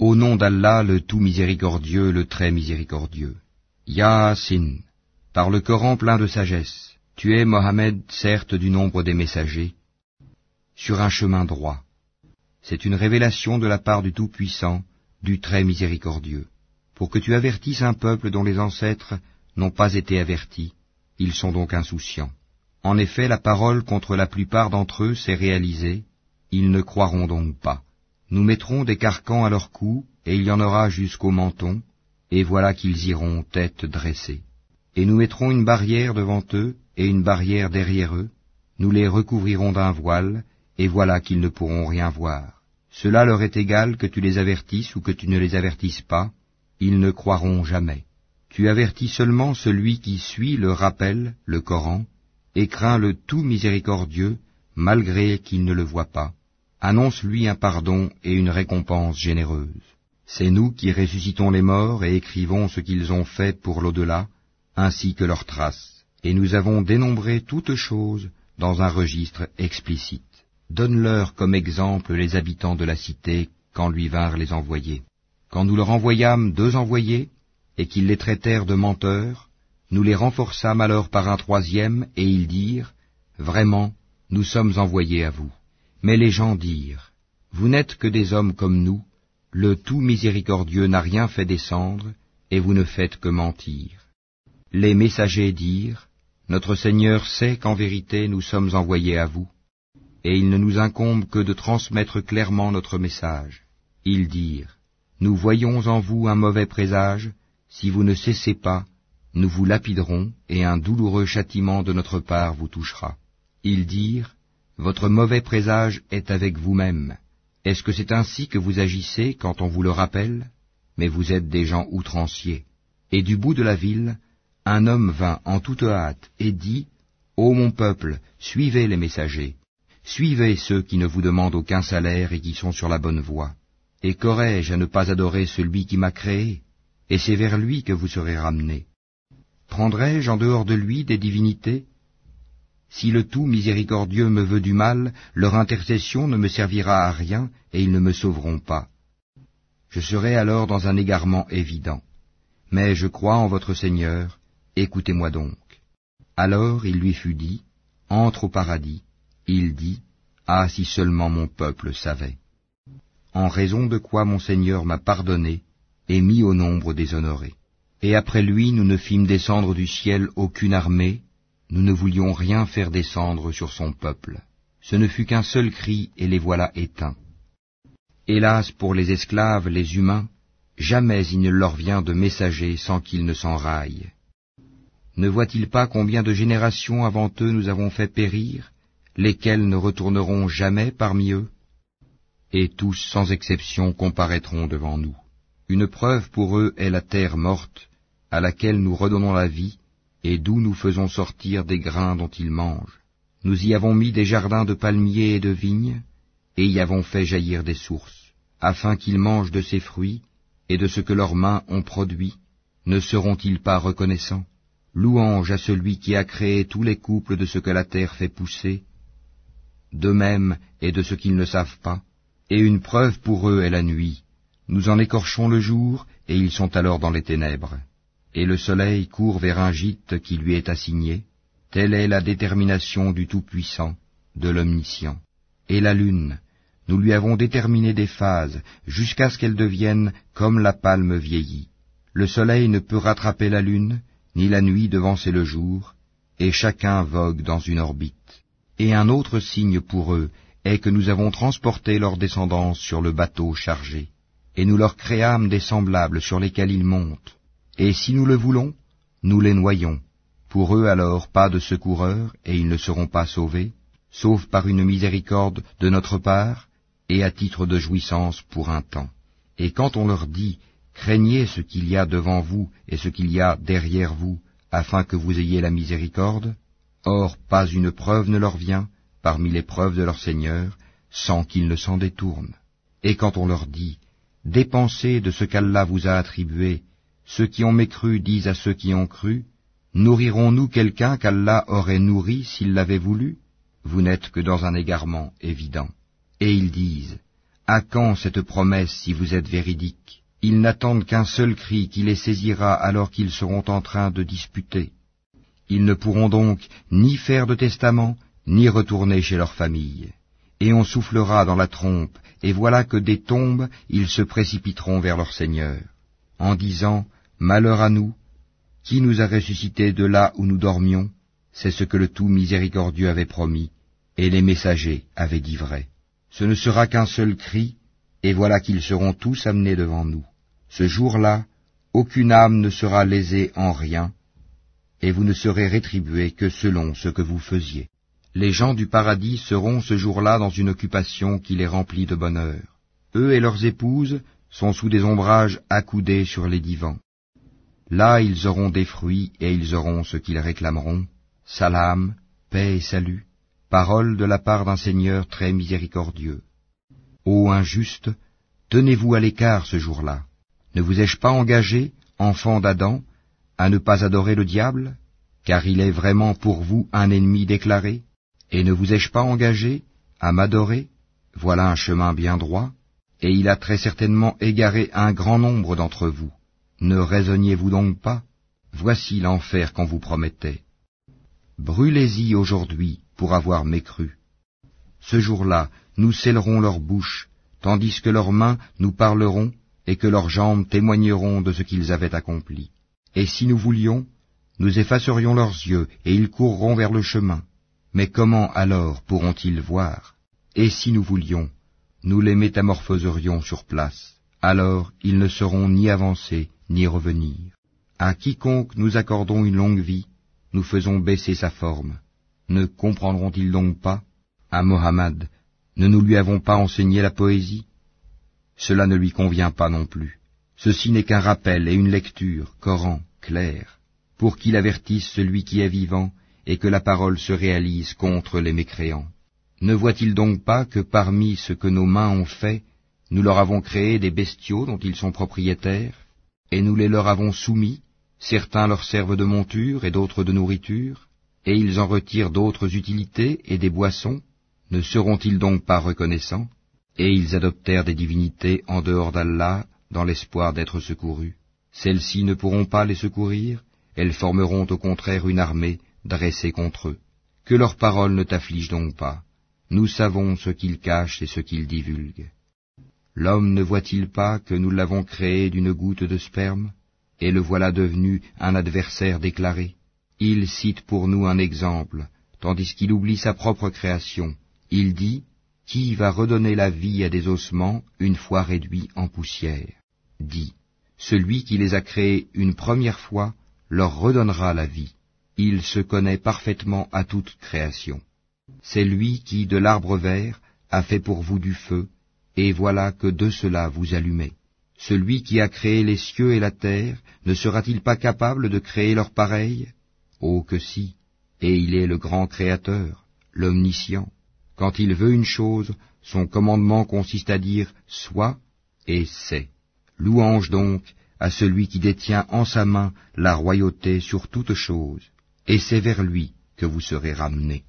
Au nom d'Allah, le tout miséricordieux, le très miséricordieux. Yaasin, par le Coran plein de sagesse, tu es, Mohammed, certes du nombre des messagers, sur un chemin droit. C'est une révélation de la part du Tout-Puissant, du très miséricordieux, pour que tu avertisses un peuple dont les ancêtres n'ont pas été avertis, ils sont donc insouciants. En effet, la parole contre la plupart d'entre eux s'est réalisée, ils ne croiront donc pas. Nous mettrons des carcans à leur cou, et il y en aura jusqu'au menton, et voilà qu'ils iront tête dressée. Et nous mettrons une barrière devant eux, et une barrière derrière eux, nous les recouvrirons d'un voile, et voilà qu'ils ne pourront rien voir. Cela leur est égal que tu les avertisses ou que tu ne les avertisses pas, ils ne croiront jamais. Tu avertis seulement celui qui suit le rappel, le Coran, et craint le tout miséricordieux, malgré qu'il ne le voit pas annonce-lui un pardon et une récompense généreuse. C'est nous qui ressuscitons les morts et écrivons ce qu'ils ont fait pour l'au-delà, ainsi que leurs traces, et nous avons dénombré toutes choses dans un registre explicite. Donne-leur comme exemple les habitants de la cité quand lui vinrent les envoyés. Quand nous leur envoyâmes deux envoyés, et qu'ils les traitèrent de menteurs, nous les renforçâmes alors par un troisième, et ils dirent, Vraiment, nous sommes envoyés à vous. Mais les gens dirent, Vous n'êtes que des hommes comme nous, le tout miséricordieux n'a rien fait descendre, et vous ne faites que mentir. Les messagers dirent, Notre Seigneur sait qu'en vérité nous sommes envoyés à vous, et il ne nous incombe que de transmettre clairement notre message. Ils dirent, Nous voyons en vous un mauvais présage, si vous ne cessez pas, nous vous lapiderons, et un douloureux châtiment de notre part vous touchera. Ils dirent, votre mauvais présage est avec vous-même. Est-ce que c'est ainsi que vous agissez quand on vous le rappelle? Mais vous êtes des gens outranciers. Et du bout de la ville, un homme vint en toute hâte et dit, Ô mon peuple, suivez les messagers, suivez ceux qui ne vous demandent aucun salaire et qui sont sur la bonne voie. Et qu'aurais-je à ne pas adorer celui qui m'a créé? Et c'est vers lui que vous serez ramenés. Prendrai-je en dehors de lui des divinités? Si le tout miséricordieux me veut du mal, leur intercession ne me servira à rien et ils ne me sauveront pas. Je serai alors dans un égarement évident. Mais je crois en votre Seigneur, écoutez-moi donc. Alors il lui fut dit, Entre au paradis. Il dit, Ah si seulement mon peuple savait. En raison de quoi mon Seigneur m'a pardonné et mis au nombre des honorés. Et après lui nous ne fîmes descendre du ciel aucune armée, nous ne voulions rien faire descendre sur son peuple. Ce ne fut qu'un seul cri, et les voilà éteints. Hélas pour les esclaves, les humains, jamais il ne leur vient de messager sans qu'ils ne s'enraillent. Ne voient-ils pas combien de générations avant eux nous avons fait périr, lesquels ne retourneront jamais parmi eux? Et tous, sans exception, comparaîtront devant nous. Une preuve pour eux est la terre morte, à laquelle nous redonnons la vie, et d'où nous faisons sortir des grains dont ils mangent. Nous y avons mis des jardins de palmiers et de vignes, et y avons fait jaillir des sources, afin qu'ils mangent de ces fruits et de ce que leurs mains ont produit. Ne seront-ils pas reconnaissants? Louange à celui qui a créé tous les couples de ce que la terre fait pousser, de même et de ce qu'ils ne savent pas. Et une preuve pour eux est la nuit. Nous en écorchons le jour, et ils sont alors dans les ténèbres et le soleil court vers un gîte qui lui est assigné, telle est la détermination du Tout-Puissant, de l'Omniscient. Et la lune, nous lui avons déterminé des phases, jusqu'à ce qu'elle devienne comme la palme vieillie. Le soleil ne peut rattraper la lune, ni la nuit devancer le jour, et chacun vogue dans une orbite. Et un autre signe pour eux est que nous avons transporté leur descendance sur le bateau chargé, et nous leur créâmes des semblables sur lesquels ils montent et si nous le voulons, nous les noyons. Pour eux alors pas de secoureur, et ils ne seront pas sauvés, sauf par une miséricorde de notre part, et à titre de jouissance pour un temps. Et quand on leur dit, craignez ce qu'il y a devant vous et ce qu'il y a derrière vous, afin que vous ayez la miséricorde, or pas une preuve ne leur vient, parmi les preuves de leur Seigneur, sans qu'ils ne s'en détournent. Et quand on leur dit, dépensez de ce qu'Allah vous a attribué, ceux qui ont mécru disent à ceux qui ont cru, Nourrirons-nous quelqu'un qu'Allah aurait nourri s'il l'avait voulu? Vous n'êtes que dans un égarement évident. Et ils disent, À quand cette promesse si vous êtes véridique? Ils n'attendent qu'un seul cri qui les saisira alors qu'ils seront en train de disputer. Ils ne pourront donc ni faire de testament, ni retourner chez leur famille. Et on soufflera dans la trompe, et voilà que des tombes ils se précipiteront vers leur Seigneur, en disant, Malheur à nous, qui nous a ressuscités de là où nous dormions C'est ce que le tout miséricordieux avait promis, et les messagers avaient dit vrai. Ce ne sera qu'un seul cri, et voilà qu'ils seront tous amenés devant nous. Ce jour-là, aucune âme ne sera lésée en rien, et vous ne serez rétribués que selon ce que vous faisiez. Les gens du paradis seront ce jour-là dans une occupation qui les remplit de bonheur. Eux et leurs épouses sont sous des ombrages accoudés sur les divans. Là ils auront des fruits et ils auront ce qu'ils réclameront, salam, paix et salut, parole de la part d'un Seigneur très miséricordieux. Ô injuste, tenez-vous à l'écart ce jour-là. Ne vous ai-je pas engagé, enfant d'Adam, à ne pas adorer le diable, car il est vraiment pour vous un ennemi déclaré, et ne vous ai-je pas engagé à m'adorer? Voilà un chemin bien droit, et il a très certainement égaré un grand nombre d'entre vous. Ne raisonniez-vous donc pas? Voici l'enfer qu'on vous promettait. Brûlez-y aujourd'hui pour avoir mécru. Ce jour-là, nous scellerons leurs bouches, tandis que leurs mains nous parleront et que leurs jambes témoigneront de ce qu'ils avaient accompli. Et si nous voulions, nous effacerions leurs yeux, et ils courront vers le chemin. Mais comment alors pourront-ils voir? Et si nous voulions, nous les métamorphoserions sur place. Alors ils ne sauront ni avancer, ni revenir. À quiconque nous accordons une longue vie, nous faisons baisser sa forme. Ne comprendront-ils donc pas? À Mohammed, ne nous lui avons pas enseigné la poésie? Cela ne lui convient pas non plus. Ceci n'est qu'un rappel et une lecture, Coran, clair, pour qu'il avertisse celui qui est vivant et que la parole se réalise contre les mécréants. Ne voit-il donc pas que parmi ce que nos mains ont fait, nous leur avons créé des bestiaux dont ils sont propriétaires, et nous les leur avons soumis, certains leur servent de monture et d'autres de nourriture, et ils en retirent d'autres utilités et des boissons, ne seront-ils donc pas reconnaissants? Et ils adoptèrent des divinités en dehors d'Allah, dans l'espoir d'être secourus. Celles-ci ne pourront pas les secourir, elles formeront au contraire une armée dressée contre eux. Que leurs paroles ne t'affligent donc pas. Nous savons ce qu'ils cachent et ce qu'ils divulguent. L'homme ne voit-il pas que nous l'avons créé d'une goutte de sperme, et le voilà devenu un adversaire déclaré? Il cite pour nous un exemple, tandis qu'il oublie sa propre création. Il dit, Qui va redonner la vie à des ossements une fois réduits en poussière? Dit, Celui qui les a créés une première fois leur redonnera la vie. Il se connaît parfaitement à toute création. C'est lui qui, de l'arbre vert, a fait pour vous du feu, et voilà que de cela vous allumez. Celui qui a créé les cieux et la terre, ne sera-t-il pas capable de créer leur pareil? Oh que si, et il est le grand Créateur, l'omniscient. Quand il veut une chose, son commandement consiste à dire soit et c'est. Louange donc à celui qui détient en sa main la royauté sur toute chose, et c'est vers lui que vous serez ramenés.